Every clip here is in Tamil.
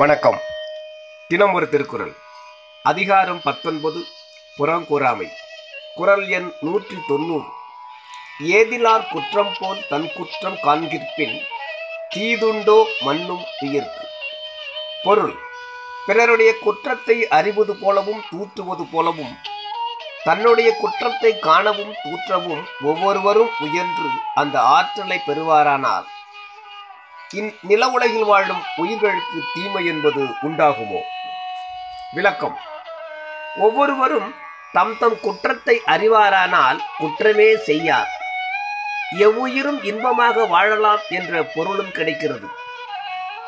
வணக்கம். தினம் ஒரு திருக்குறள். அதிகாரம் பத்தொன்பது புறங்கூறாமை குறள் எண் நூற்றி தொண்ணூறு. ஏதிலார் குற்றம் போல் தன் குற்றம் காண்கிற்பின் தீதுண்டோ மண்ணும் உயிர்க்கு. பொருள் பிறருடைய குற்றத்தை அறிவது போலவும் தூற்றுவது போலவும் தன்னுடைய குற்றத்தை காணவும் தூற்றவும் ஒவ்வொருவரும் முயன்று அந்த ஆற்றலை பெறுவாரானால் இந்நில உலகில் வாழும் உயிர்களுக்கு தீமை என்பது உண்டாகுமோ? விளக்கம். ஒவ்வொருவரும் தம் தம் குற்றத்தை அறிவாரானால் குற்றமே செய்யார். எவ்வுயிரும் இன்பமாக வாழலாம் என்ற பொருளும் கிடைக்கிறது.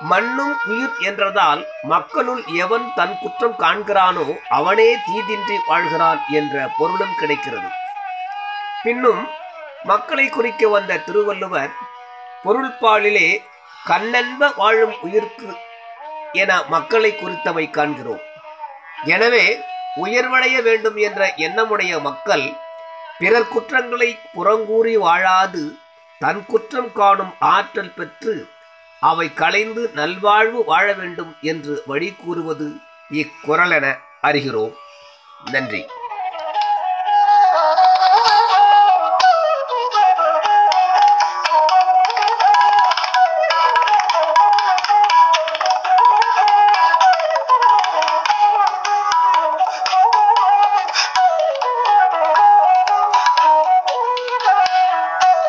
மண்ணும் உயிர் என்றதால் மக்களுள் எவன் தன் குற்றம் காண்கிறானோ அவனே தீதின்றி வாழ்கிறான் என்ற பொருளும் கிடைக்கிறது. பின்னும் மக்களை குறிக்க வந்த திருவள்ளுவர் பொருள்பாலிலே கண்ணன்ப வாழும் உயிர்க்கு என மக்களை குறித்தவை காண்கிறோம். எனவே உயர்வடைய வேண்டும் என்ற எண்ணமுடைய மக்கள் பிறர் குற்றங்களை புறங்கூறி வாழாது தன் குற்றம் காணும் ஆற்றல் பெற்று அவை களைந்து நல்வாழ்வு வாழ வேண்டும் என்று வழி கூறுவது இக்குறளென அறிகிறோம். நன்றி.